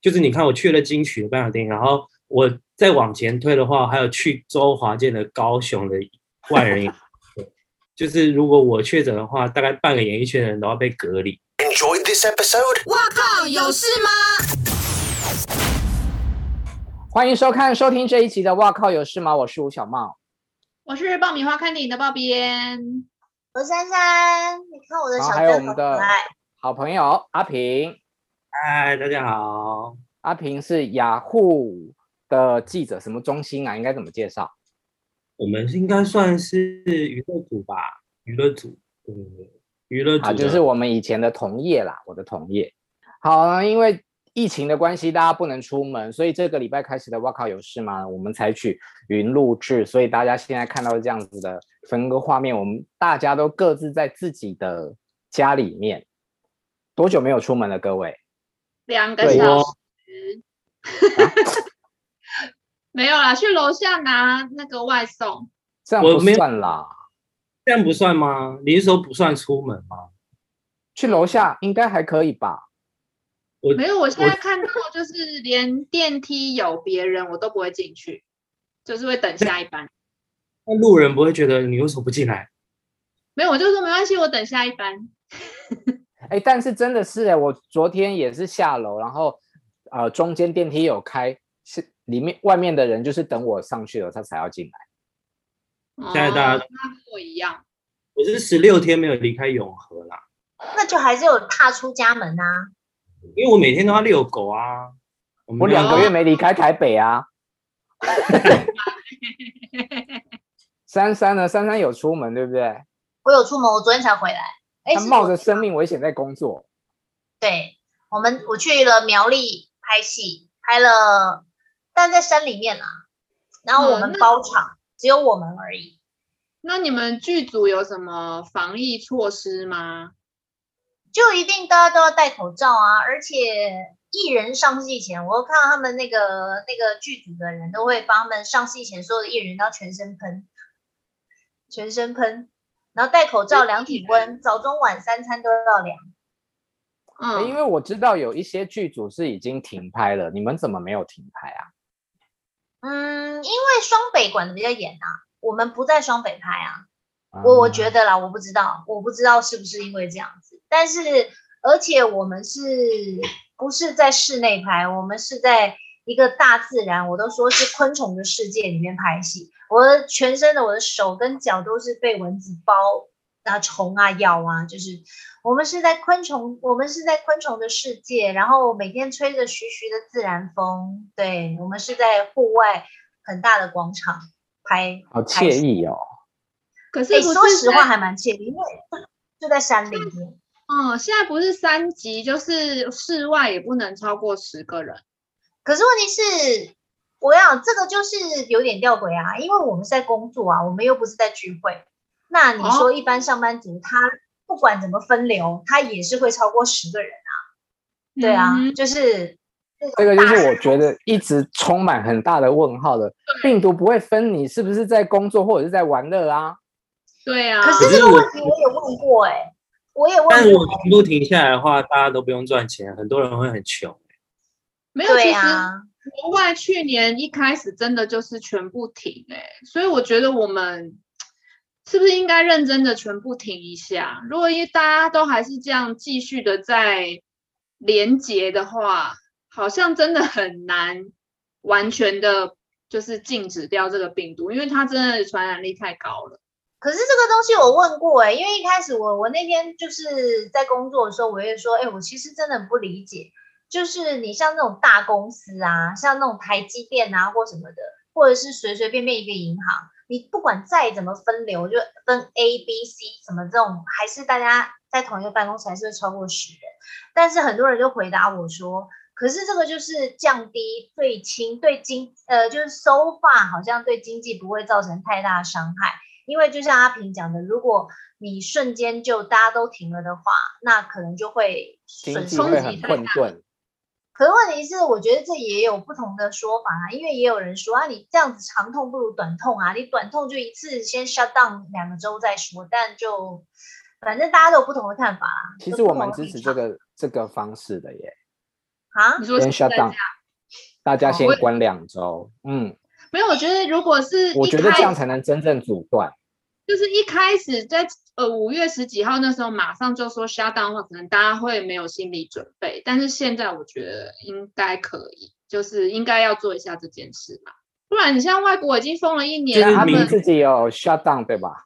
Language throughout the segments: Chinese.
就是你看我去了金曲的颁奖典礼，然后我再往前推的话，还有去周华健的高雄的万人演唱会，就是如果我确诊的话，大概半个演艺圈的人都要被隔离。Enjoy this episode。哇靠，有事吗？欢迎收看、收听这一集的《哇靠有事吗》？我是吴小茂，我是爆米花看电影的爆编，我是珊珊。你看我的小，还有我们的好朋友阿平。嗨，大家好。阿平是雅虎的记者，什么中心啊？应该怎么介绍？我们应该算是娱乐组吧，娱乐组，嗯，娱乐组啊，就是我们以前的同业啦，我的同业。好，因为。疫情的关系，大家不能出门，所以这个礼拜开始的哇靠有事吗？我们采取云录制，所以大家现在看到这样子的分割画面，我们大家都各自在自己的家里面。多久没有出门了，各位？两个小时。没有啦，去楼下拿那个外送。这样不算啦。这样不算吗？你是说不算出门吗？去楼下应该还可以吧。我没有，我现在看到就是连电梯有别人，我都不会进去，就是会等下一班。那路人不会觉得你为什么不进来？没有，我就说没关系，我等下一班。哎，但是真的是哎，我昨天也是下楼，然后呃中间电梯有开，是里面外面的人就是等我上去了，他才要进来。现在大家跟我一样，我是十六天没有离开永和啦，那就还是有踏出家门啊。因为我每天都要遛狗啊，我两个月没离开台北啊。珊珊呢？珊珊有出门对不对？我有出门，我昨天才回来。他冒着生命危险在工作。对，我们我去了苗栗拍戏，拍了，但在山里面啊。然后我们包场，嗯、只有我们而已。那你们剧组有什么防疫措施吗？就一定大家都要戴口罩啊！而且艺人上戏前，我看到他们那个那个剧组的人都会帮他们上戏前，所有的艺人都要全身喷，全身喷，然后戴口罩、量体温，早中晚三餐都要量。嗯，因为我知道有一些剧组是已经停拍了，你们怎么没有停拍啊？嗯，因为双北管的比较严啊，我们不在双北拍啊。我我觉得啦，我不知道，我不知道是不是因为这样子，但是而且我们是不是在室内拍？我们是在一个大自然，我都说是昆虫的世界里面拍戏。我的全身的我的手跟脚都是被蚊子包啊，虫啊咬啊，就是我们是在昆虫，我们是在昆虫的世界，然后每天吹着徐徐的自然风。对，我们是在户外很大的广场拍，好惬意哦。可是，不是、欸、说实话还蛮惬意，因为就在山里面。嗯，现在不是三级，就是室外也不能超过十个人。可是问题是，我要这个就是有点吊诡啊，因为我们是在工作啊，我们又不是在聚会。那你说一般上班族，他不管怎么分流，他也是会超过十个人啊。对啊，嗯、就是这个就是我觉得一直充满很大的问号的，病毒不会分你是不是在工作或者是在玩乐啊。对啊，可是这个问题我也问过哎、欸，我也问过。但如果全部停下来的话，大家都不用赚钱，很多人会很穷。没有，其实国外去年一开始真的就是全部停哎、欸，所以我觉得我们是不是应该认真的全部停一下？如果一大家都还是这样继续的在连结的话，好像真的很难完全的，就是禁止掉这个病毒，因为它真的传染力太高了。可是这个东西我问过哎、欸，因为一开始我我那天就是在工作的时候，我也说，哎、欸，我其实真的很不理解，就是你像那种大公司啊，像那种台积电啊或什么的，或者是随随便便一个银行，你不管再怎么分流，就分 A、B、C 什么这种，还是大家在同一个办公室还是会超过十人。但是很多人就回答我说，可是这个就是降低最轻对经呃，就是 so far 好像对经济不会造成太大伤害。因为就像阿平讲的，如果你瞬间就大家都停了的话，那可能就会损冲击太大。可是问题是，我觉得这也有不同的说法啊。因为也有人说啊，你这样子长痛不如短痛啊，你短痛就一次先 shut down 两个周再说。但就反正大家都有不同的看法啊。其实我蛮支持这个这个方式的耶。啊？你说先 shut down，大家先关两周。哦、嗯，没有，我觉得如果是我觉得这样才能真正阻断。就是一开始在呃五月十几号那时候马上就说 shut down 的话，可能大家会没有心理准备。但是现在我觉得应该可以，就是应该要做一下这件事嘛。不然你像外国已经封了一年了，他们自己有 shut down 对吧？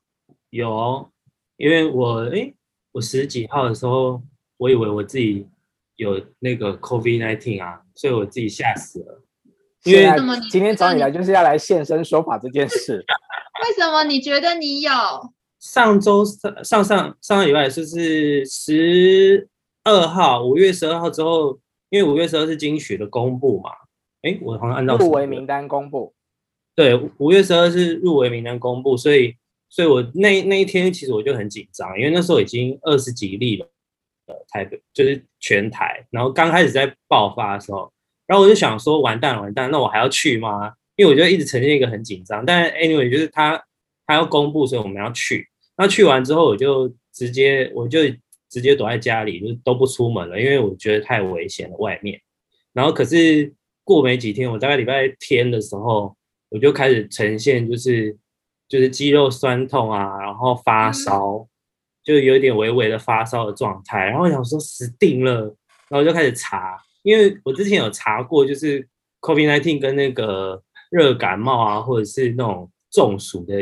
有，因为我诶，我十几号的时候，我以为我自己有那个 COVID nineteen 啊，所以我自己吓死了。因为今天找你来就是要来现身说法这件事。为什么你觉得你有？上周上上上上个礼拜就是十二号，五月十二号之后，因为五月十二是金曲的公布嘛。哎，我好像按照入围名单公布。对，五月十二是入围名单公布，所以，所以我那那一天其实我就很紧张，因为那时候已经二十几例了，呃，台北就是全台，然后刚开始在爆发的时候，然后我就想说，完蛋了，完蛋，那我还要去吗？因为我就一直呈现一个很紧张，但 anyway 就是他他要公布，所以我们要去。那去完之后，我就直接我就直接躲在家里，就都不出门了，因为我觉得太危险了外面。然后可是过没几天，我大概礼拜天的时候，我就开始呈现就是就是肌肉酸痛啊，然后发烧，就有点微微的发烧的状态。然后我想说死定了，然后我就开始查，因为我之前有查过，就是 COVID-19 跟那个。热感冒啊，或者是那种中暑的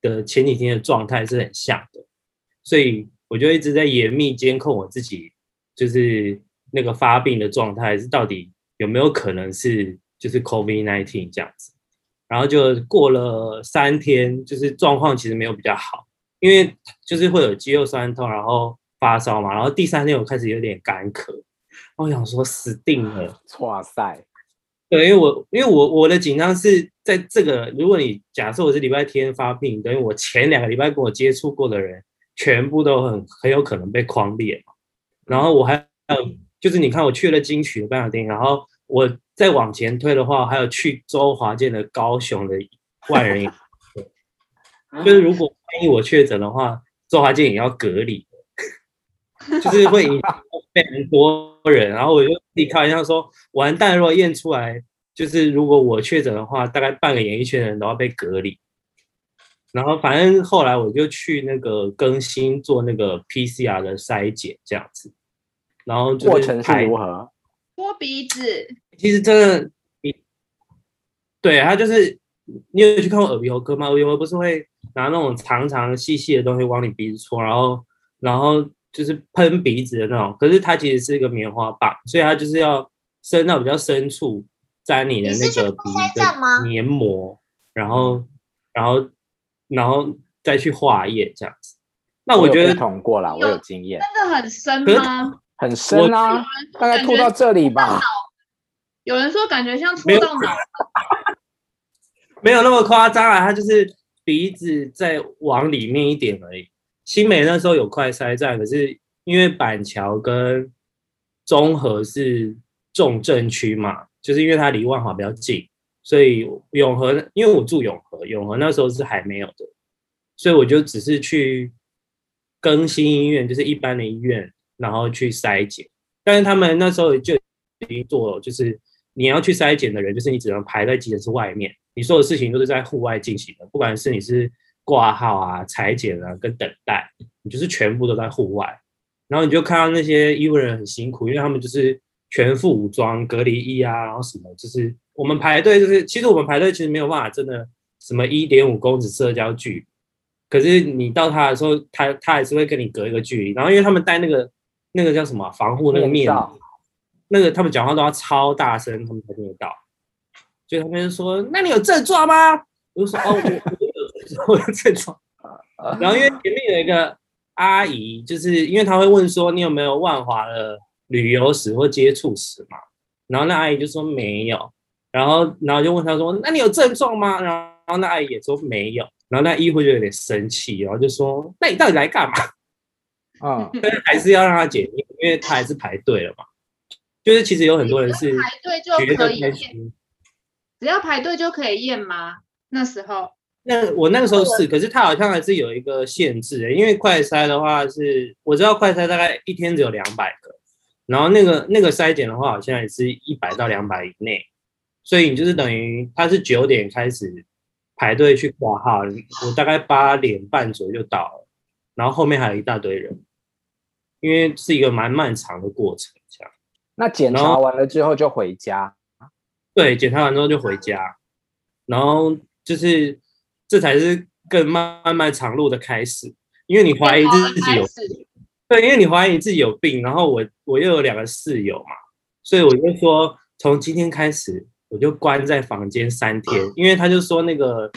的前几天的状态是很像的，所以我就一直在严密监控我自己，就是那个发病的状态是到底有没有可能是就是 COVID-19 这样子，然后就过了三天，就是状况其实没有比较好，因为就是会有肌肉酸痛，然后发烧嘛，然后第三天我开始有点干咳，我想说死定了，哇塞！对，因为我因为我我的紧张是在这个，如果你假设我是礼拜天发病，等于我前两个礼拜跟我接触过的人，全部都很很有可能被框裂嘛。然后我还有就是你看我去了金曲的颁奖典礼，然后我再往前推的话，还有去周华健的高雄的万人演唱会，就是如果万一我确诊的话，周华健也要隔离，就是会影响非常多人，然后我就自己开玩笑说，完蛋，如果验出来，就是如果我确诊的话，大概半个演艺圈的人都要被隔离。然后反正后来我就去那个更新做那个 PCR 的筛检，这样子。然后过程是如何？摸鼻子。其实真的，你对他就是，你有去看过耳鼻喉科吗？耳鼻喉不是会拿那种长长细细的东西往你鼻子戳，然后，然后。就是喷鼻子的那种，可是它其实是一个棉花棒，所以它就是要伸到比较深处，沾你的那个鼻的黏膜，然后，然后，然后再去化液这样子。那我觉得捅过了，我有经验。真的很深吗？很深啊，大概吐到这里吧。有人说感觉像戳到脑，没有那么夸张啊，它就是鼻子再往里面一点而已。新美那时候有快筛站，可是因为板桥跟中和是重症区嘛，就是因为它离万华比较近，所以永和，因为我住永和，永和那时候是还没有的，所以我就只是去更新医院，就是一般的医院，然后去筛检。但是他们那时候就已经做了，就是你要去筛检的人，就是你只能排在急诊室外面，你所有事情都是在户外进行的，不管是你是。挂号啊、裁剪啊、跟等待，你就是全部都在户外，然后你就看到那些医护人员很辛苦，因为他们就是全副武装、隔离衣啊，然后什么，就是我们排队，就是其实我们排队其实没有办法真的什么一点五公尺社交距离，可是你到他的时候，他他还是会跟你隔一个距离，然后因为他们戴那个那个叫什么防护那个面罩，那个他们讲话都要超大声，他们才听得到，所以他们就说：“那你有症状吗？”我就说：“哦。我” 我的症状，然后因为前面有一个阿姨，就是因为她会问说你有没有万华的旅游史或接触史嘛，然后那阿姨就说没有，然后然后就问她说那你有症状吗？然后那阿姨也说没有，然后那医护就有点生气，然后就说那你到底来干嘛？啊、嗯，但是还是要让他检验，因为他还是排队了嘛，就是其实有很多人是排队就可以验，只要排队就可以验吗？那时候？那我那个时候是，可是它好像还是有一个限制的，因为快筛的话是，我知道快筛大概一天只有两百个，然后那个那个筛检的话，好像也是一百到两百以内，所以你就是等于他是九点开始排队去挂号，我大概八点半左右就到了，然后后面还有一大堆人，因为是一个蛮漫长的过程，这样。那检查完了之后就回家？对，检查完之后就回家，然后就是这才是更漫漫长路的开始，因为你怀疑自己有。对，因为你怀疑你自己有病，然后我我又有两个室友嘛，所以我就说从今天开始我就关在房间三天，因为他就说那个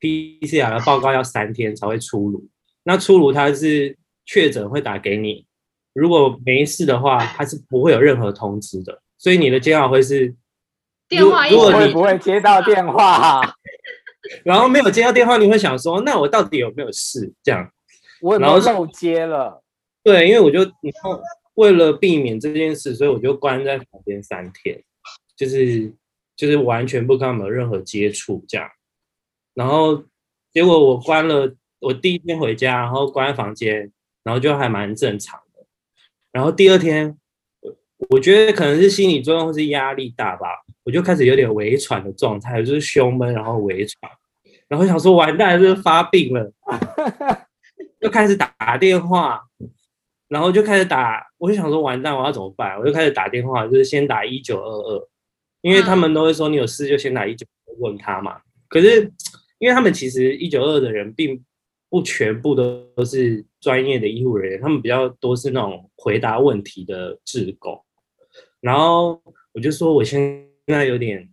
PCR 的报告要三天才会出炉，那出炉他是确诊会打给你，如果没事的话他是不会有任何通知的，所以你的煎熬会是电话，如果你不会接到电话，然后没有接到电话，你会想说那我到底有没有事？这样，我然后漏接了。对，因为我就你看，为了避免这件事，所以我就关在房间三天，就是就是完全不跟他们有任何接触这样。然后结果我关了，我第一天回家，然后关在房间，然后就还蛮正常的。然后第二天，我觉得可能是心理作用或是压力大吧，我就开始有点微喘的状态，就是胸闷，然后微喘，然后想说完蛋，是发病了，就开始打电话。然后就开始打，我就想说完蛋，我要怎么办？我就开始打电话，就是先打一九二二，因为他们都会说你有事就先打一九问他嘛。可是因为他们其实一九二二的人并不全部都都是专业的医护人员，他们比较多是那种回答问题的志工。然后我就说我现在有点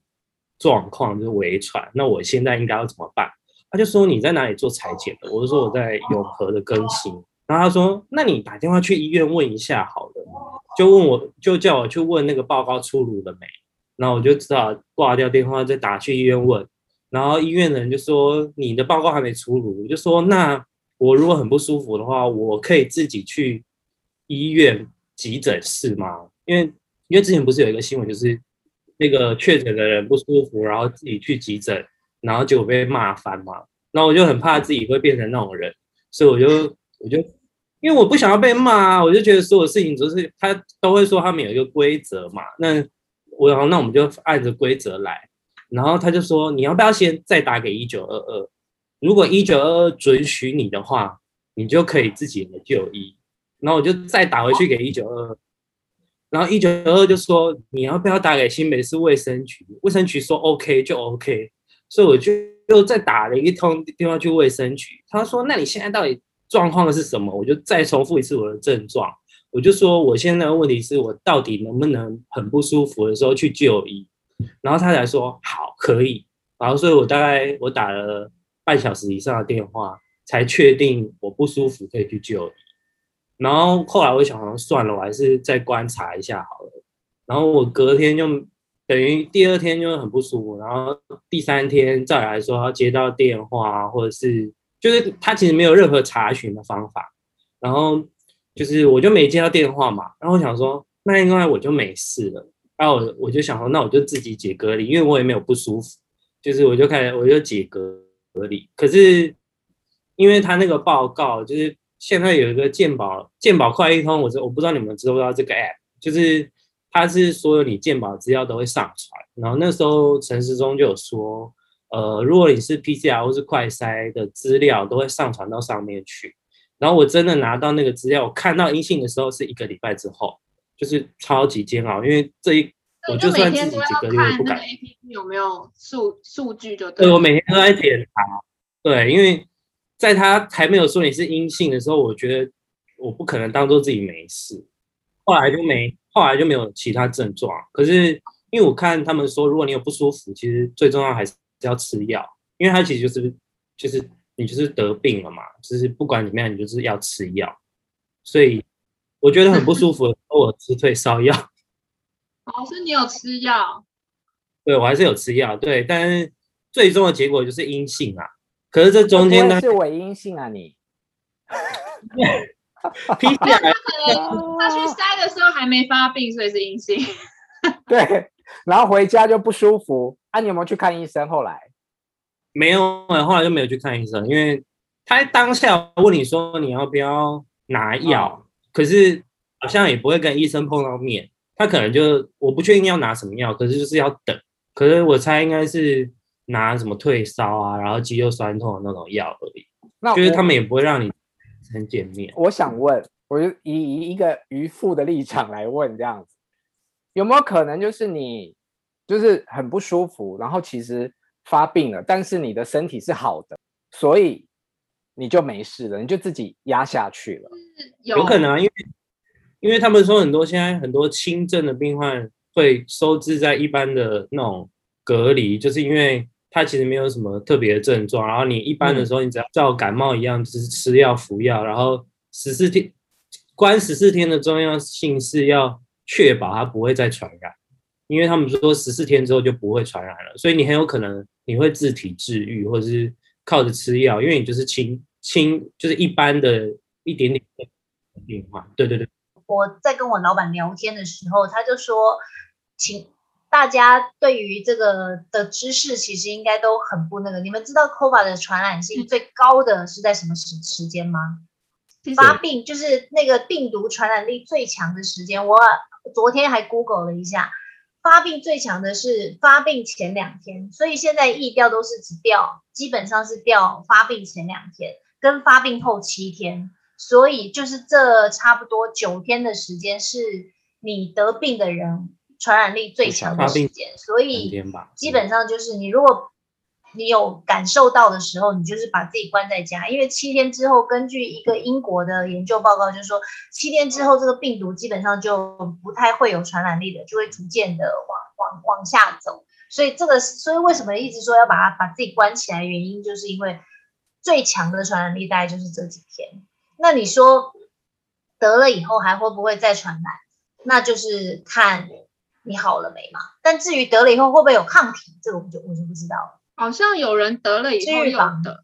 状况，就是微喘，那我现在应该要怎么办？他就说你在哪里做采检的？我就说我在永和的更新。然后他说：“那你打电话去医院问一下好了，就问我就叫我去问那个报告出炉了没？然后我就只好挂掉电话，再打去医院问。然后医院的人就说你的报告还没出炉，我就说那我如果很不舒服的话，我可以自己去医院急诊室吗？因为因为之前不是有一个新闻，就是那个确诊的人不舒服，然后自己去急诊，然后就被骂翻嘛。然后我就很怕自己会变成那种人，所以我就。”我就因为我不想要被骂啊，我就觉得所有事情都是他都会说他们有一个规则嘛，那我然后那我们就按着规则来，然后他就说你要不要先再打给一九二二，如果一九二二准许你的话，你就可以自己来就医，然后我就再打回去给一九二二，然后一九二二就说你要不要打给新北市卫生局，卫生局说 OK 就 OK，所以我就又再打了一通电话去卫生局，他说那你现在到底？状况是什么？我就再重复一次我的症状。我就说，我现在的问题是我到底能不能很不舒服的时候去就医？然后他才说好，可以。然后所以我大概我打了半小时以上的电话，才确定我不舒服可以去就医。然后后来我想，算了，我还是再观察一下好了。然后我隔天就等于第二天就很不舒服，然后第三天再来说要接到电话或者是。就是他其实没有任何查询的方法，然后就是我就没接到电话嘛，然后我想说那应该我就没事了，然后我我就想说那我就自己解隔离，因为我也没有不舒服，就是我就开始我就解隔隔离。可是因为他那个报告就是现在有一个健保健保快一通，我我不知道你们知不知道这个 app，就是它是所有你健保资料都会上传，然后那时候陈时中就有说。呃，如果你是 PCR 或是快筛的资料，都会上传到上面去。然后我真的拿到那个资料，我看到阴性的时候是一个礼拜之后，就是超级煎熬，因为这一我就算自己几个月不敢。APP 有没有数数据就对。对，我每天都在检查。对，因为在他还没有说你是阴性的时候，我觉得我不可能当做自己没事。后来就没，后来就没有其他症状。可是因为我看他们说，如果你有不舒服，其实最重要还是。要吃药，因为它其实就是就是你就是得病了嘛，就是不管怎么样，你就是要吃药。所以我觉得很不舒服的时候，我吃退烧药。哦，是你有吃药？对，我还是有吃药。对，但是最终的结果就是阴性啊。可是这中间呢？是伪阴性啊你？你 PCR 可能他去筛的时候还没发病，所以是阴性。对，然后回家就不舒服。啊，你有没有去看医生？后来没有，后来就没有去看医生，因为他当下问你说你要不要拿药，嗯、可是好像也不会跟医生碰到面，他可能就我不确定要拿什么药，可是就是要等。可是我猜应该是拿什么退烧啊，然后肌肉酸痛的那种药而已。那就是他们也不会让你很见面。我想问，我就以以一个渔夫的立场来问，这样子有没有可能就是你就是很不舒服，然后其实发病了，但是你的身体是好的，所以你就没事了，你就自己压下去了？有，有可能啊，因为因为他们说很多现在很多轻症的病患会收治在一般的那种隔离，就是因为。它其实没有什么特别的症状，然后你一般的时候，你只要照感冒一样，就是吃药服药，然后十四天关十四天的重要性是要确保它不会再传染，因为他们说十四天之后就不会传染了，所以你很有可能你会自体治愈，或者是靠着吃药，因为你就是轻轻就是一般的一点点的病患。对对对，我在跟我老板聊天的时候，他就说，请。大家对于这个的知识其实应该都很不那个。你们知道 COVID 的传染性最高的是在什么时时间吗？发病就是那个病毒传染力最强的时间。我昨天还 Google 了一下，发病最强的是发病前两天。所以现在疫调都是只调，基本上是调发病前两天跟发病后七天。所以就是这差不多九天的时间是你得病的人。传染力最强的时间，所以基本上就是你如果你有感受到的时候，你就是把自己关在家，因为七天之后，根据一个英国的研究报告，就是说七天之后这个病毒基本上就不太会有传染力的，就会逐渐的往往往下走。所以这个，所以为什么一直说要把它把自己关起来？原因就是因为最强的传染力大概就是这几天。那你说得了以后还会不会再传染？那就是看。你好了没嘛？但至于得了以后会不会有抗体，这个我就我就不知道了。好像有人得了以后有的，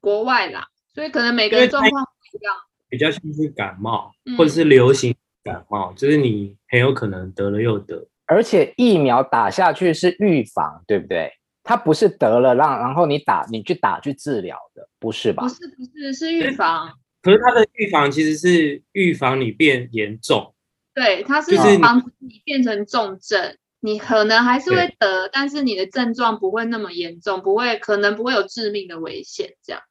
国外啦，所以可能每个人状况不一样。比较像是感冒，或者是流行感冒，嗯，就是你很有可能得了又得。而且疫苗打下去是预防，对不对？它不是得了让然后你打你去打去治疗的，不是吧？不是不是是预防。可是它的预防其实是预防你变严重。对，它是防止你变成重症，就是，你可能还是会得，但是你的症状不会那么严重，不会，可能不会有致命的危险。这样。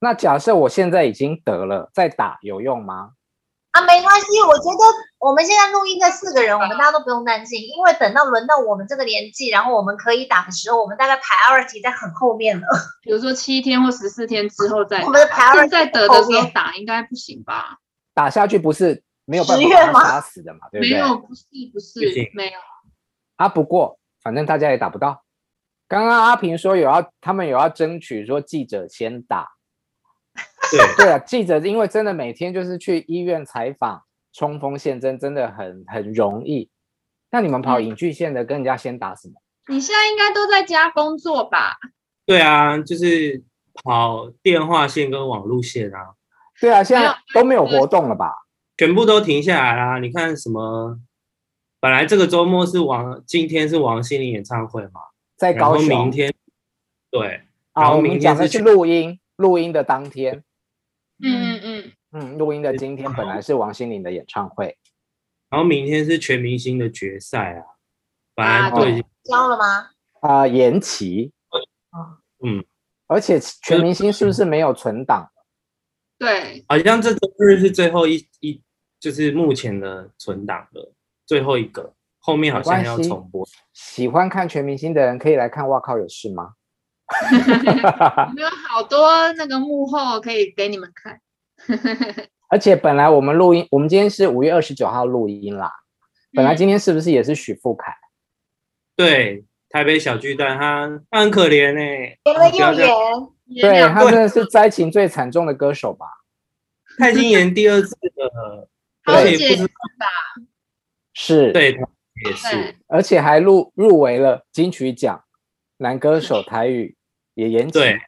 那假设我现在已经得了，再打有用吗？啊，没关系，我觉得我们现在录音的四个人，我们大家都不用担心，因为等到轮到我们这个年纪，然后我们可以打的时候，我们大概 priority 在很后面了。比如说七天或十四天之后再打，我们的 priority 现在得的时候打应该不行吧？打下去不是？没有办法打死的嘛，对不对？没有，不是，不是，没有。啊，不过反正大家也打不到。刚刚阿平说有要，他们有要争取说记者先打。对对啊，记者因为真的每天就是去医院采访、冲锋陷阵，真的很很容易。那你们跑影剧线的，跟人家先打什么？你现在应该都在家工作吧？对啊，就是跑电话线跟网路线啊。对啊，现在都没有活动了吧？全部都停下来啦！你看什么？本来这个周末是王，今天是王心凌演唱会嘛，在高雄。明天，对，然后明天是去录音，录音的当天。嗯嗯嗯嗯，录音的今天本来是王心凌的演唱会，然后明天是全明星的决赛啊，本来都已经交了吗？啊，延期。嗯，而且全明星是不是没有存档？对，好像这周日是最后一一，就是目前的存档的最后一个，后面好像要重播。喜欢看全明星的人可以来看。哇靠，有事吗？有好多那个幕后可以给你们看。而且本来我们录音，我们今天是五月二十九号录音啦。本来今天是不是也是许富凯？嗯、对，台北小巨蛋，他他很可怜哎，演了又演。对，他真的是灾情最惨重的歌手吧？他已经演第二次了，而且不是吧？是，对，也是，而且还入入围了金曲奖，男歌手台语也延期，对，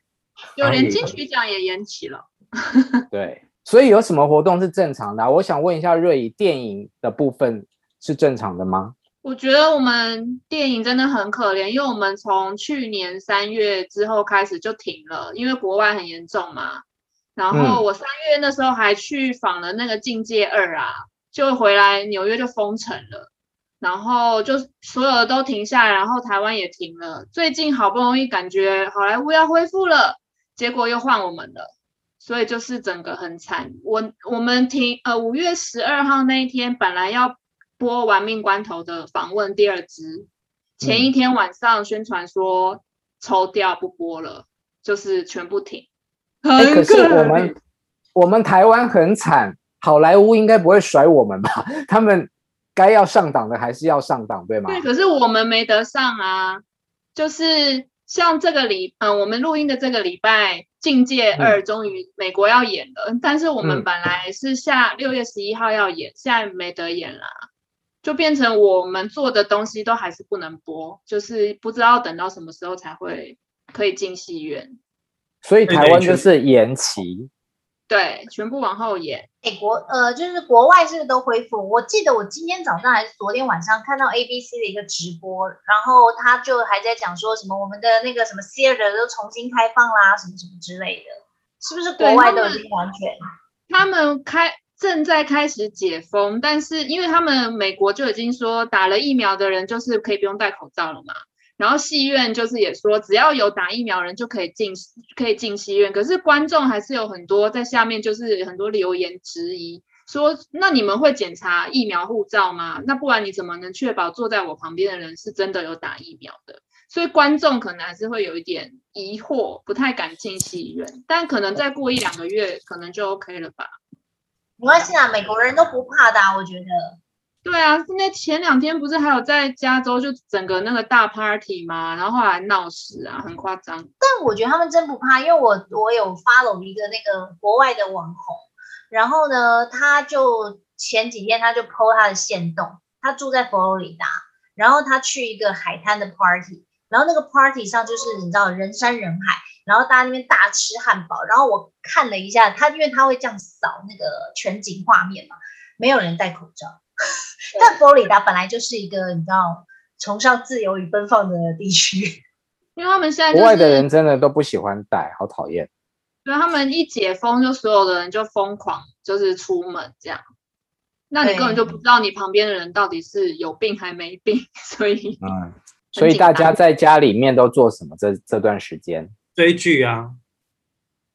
就连金曲奖也延期了。对，所以有什么活动是正常的啊？我想问一下瑞怡，电影的部分是正常的吗？我觉得我们电影真的很可怜，因为我们从去年三月之后开始就停了，因为国外很严重嘛。然后我三月那时候还去访了那个《境界二》啊，就回来纽约就封城了，然后就所有的都停下来，然后台湾也停了。最近好不容易感觉好莱坞要恢复了，结果又换我们了，所以就是整个很惨。我我们停呃五月十二号那一天本来要播《玩命关头》的访问第二支，前一天晚上宣传说抽掉不播了，就是全部停。欸、可是我们我们台湾很惨，好莱坞应该不会甩我们吧？他们该要上档的还是要上档，对吗？对，可是我们没得上啊。就是像这个礼，嗯、呃，我们录音的这个礼拜，《�境界二》终于美国要演了，嗯、但是我们本来是下六月十一号要演，嗯、现在没得演啦，就变成我们做的东西都还是不能播，就是不知道等到什么时候才会可以进戏院。所以台湾就是延期，对，全部往后延。美国呃，就是国外是不是都恢复？我记得我今天早上还是昨天晚上看到 ABC 的一个直播，然后他就还在讲说什么我们的那个什么 theater 都重新开放啦，什么什么之类的，是不是国外都已经完全？他们开正在开始解封，但是因为他们美国就已经说打了疫苗的人就是可以不用戴口罩了嘛。然后戏院就是也说，只要有打疫苗人就可以进，可以进戏院。可是观众还是有很多在下面，就是很多留言质疑，说那你们会检查疫苗护照吗？那不然你怎么能确保坐在我旁边的人是真的有打疫苗的？所以观众可能还是会有一点疑惑，不太敢进戏院。但可能再过一两个月，可能就 OK 了吧？没关系啊，美国人都不怕的，我觉得。对啊，那前两天不是还有在加州就整个那个大 party 吗？然后后来闹事啊，很夸张。但我觉得他们真不怕，因为我我有 follow 一个那个国外的网红，然后呢，他就前几天他就 po 他的限动，他住在佛罗里达，然后他去一个海滩的 party，然后那个 party 上就是你知道人山人海，然后大家那边大吃汉堡，然后我看了一下他，因为他会这样扫那个全景画面嘛，没有人戴口罩。但佛罗里达本来就是一个你知道崇尚自由与奔放的地区，因为他们现在、就是、国外的人真的都不喜欢戴，好讨厌。对，他们一解封，就所有的人就疯狂就是出门这样，那你根本就不知道你旁边的人到底是有病还没病，所以嗯，所以大家在家里面都做什么？这这段时间追剧啊，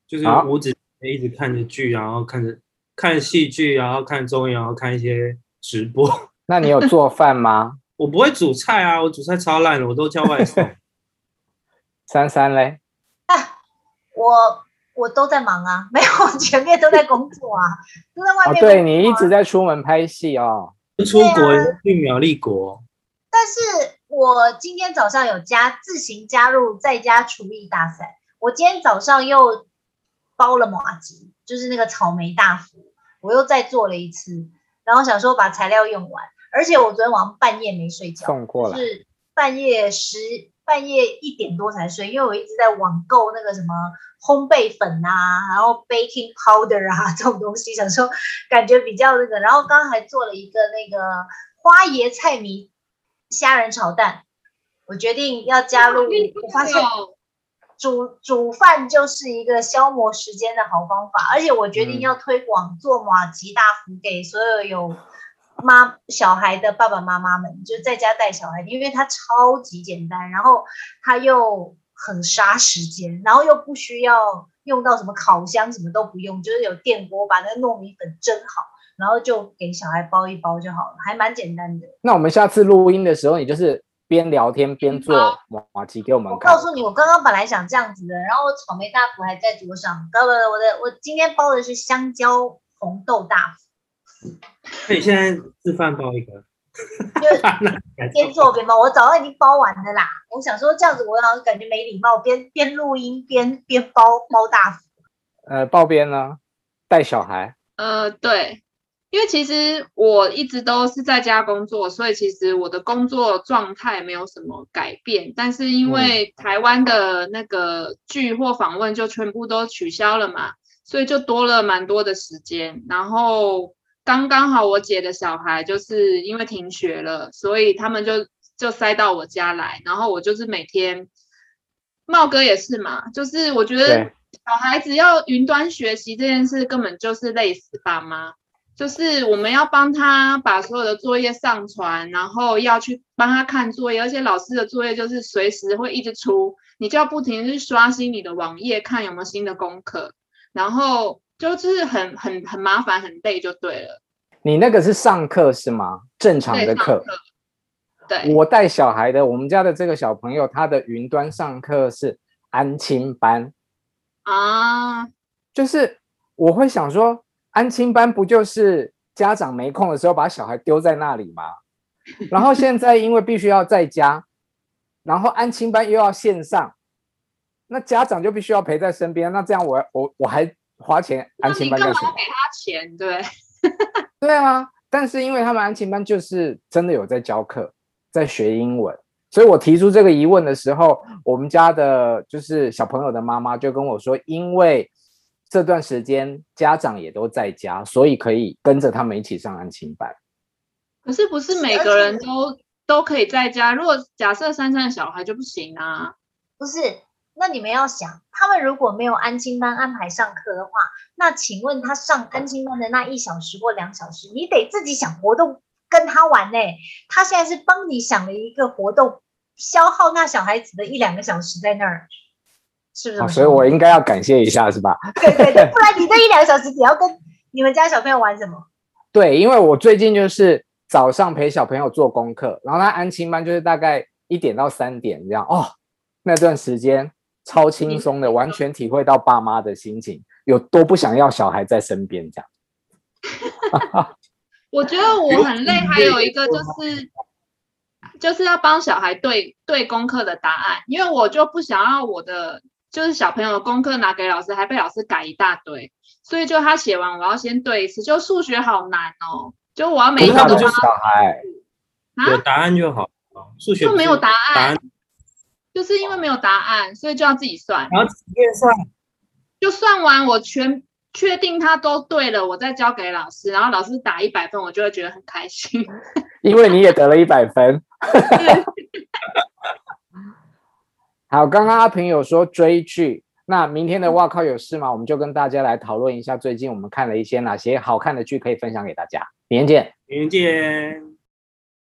就是我只一直看着剧，然后看着看戏剧，然后看综艺，然后看一些。直播？那你有做饭吗？我不会煮菜啊，我煮菜超烂的，我都叫外送。珊珊嘞？啊，我我都在忙啊，没有，前面都在工作啊，都在外面、啊。哦，对，你一直在出门拍戏哦，出国去苗栗国。但是我今天早上有加自行加入在家厨艺大赛，我今天早上又包了麻吉，就是那个草莓大福，我又再做了一次。然后想说把材料用完，而且我昨天晚上半夜没睡觉，送过来是半夜十半夜一点多才睡，因为我一直在网购那个什么烘焙粉啊，然后 baking powder 啊这种东西，想说感觉比较那个，然后刚刚还做了一个那个花椰菜米虾仁炒蛋，我决定要加入，我发现。煮煮饭就是一个消磨时间的好方法，而且我决定要推广做马吉大福给所有有妈小孩的爸爸妈妈们，就在家带小孩，因为它超级简单，然后它又很杀时间，然后又不需要用到什么烤箱，什么都不用，就是有电锅把那个糯米粉蒸好，然后就给小孩包一包就好了，还蛮简单的。那我们下次录音的时候，你就是。边聊天边做马吉给我们看。我告诉你，我刚刚本来想这样子的，然后我草莓大福还在桌上。不不，我的我今天包的是香蕉红豆大福。那你现在示范包一个。就 边做边包，我早上已经包完了啦。我想说这样子，我好像感觉没礼貌，边边录音边边包包大福。呃，包边呢？带小孩？呃，对。因为其实我一直都是在家工作，所以其实我的工作状态没有什么改变。但是因为台湾的那个剧或访问就全部都取消了嘛，所以就多了蛮多的时间。然后刚刚好我姐的小孩就是因为停学了，所以他们就就塞到我家来。然后我就是每天，茂哥也是嘛，就是我觉得小孩子要云端学习这件事根本就是累死爸妈。就是我们要帮他把所有的作业上传，然后要去帮他看作业，而且老师的作业就是随时会一直出，你就要不停地去刷新你的网页，看有没有新的功课，然后就是很很很麻烦，很累就对了。你那个是上课是吗？正常的课。对。我带小孩的，我们家的这个小朋友，他的云端上课是安亲班。啊。就是我会想说。安亲班不就是家长没空的时候把小孩丢在那里吗？然后现在因为必须要在家，然后安亲班又要线上，那家长就必须要陪在身边。那这样我我我还花钱安亲班干什么？给他钱？对，对啊。但是因为他们安亲班就是真的有在教课，在学英文，所以我提出这个疑问的时候，我们家的就是小朋友的妈妈就跟我说，因为。这段时间家长也都在家，所以可以跟着他们一起上安亲班。可是不是每个人都都可以在家？如果假设珊珊的小孩就不行啊？不是，那你们要想，他们如果没有安亲班安排上课的话，那请问他上安亲班的那一小时或两小时，你得自己想活动跟他玩呢？他现在是帮你想了一个活动，消耗那小孩子的一两个小时在那儿。是不是、哦？所以我应该要感谢一下，是吧？对 对对，不然你这一两个小时你要跟你们家小朋友玩什么？对，因为我最近就是早上陪小朋友做功课，然后他安亲班就是大概一点到三点这样哦，那段时间超轻松的，嗯、完全体会到爸妈的心情有多不想要小孩在身边这样。我觉得我很累，还有一个就是。就是要帮小孩对对功课的答案，因为我就不想要我的就是小朋友的功课拿给老师，还被老师改一大堆，所以就他写完我要先对一次。就数学好难哦，就我要每一个都帮他。小孩有答案就好，数学就没有答案，答案，就是因为没有答案，所以就要自己算。然后自己算，就算完我全确定他都对了，我再交给老师，然后老师打一百分，我就会觉得很开心。因为你也得了一百分。好，刚刚阿平有说追剧，那明天的哇靠有事吗？我们就跟大家来讨论一下最近我们看了一些哪些好看的剧，可以分享给大家。明天见，明天见。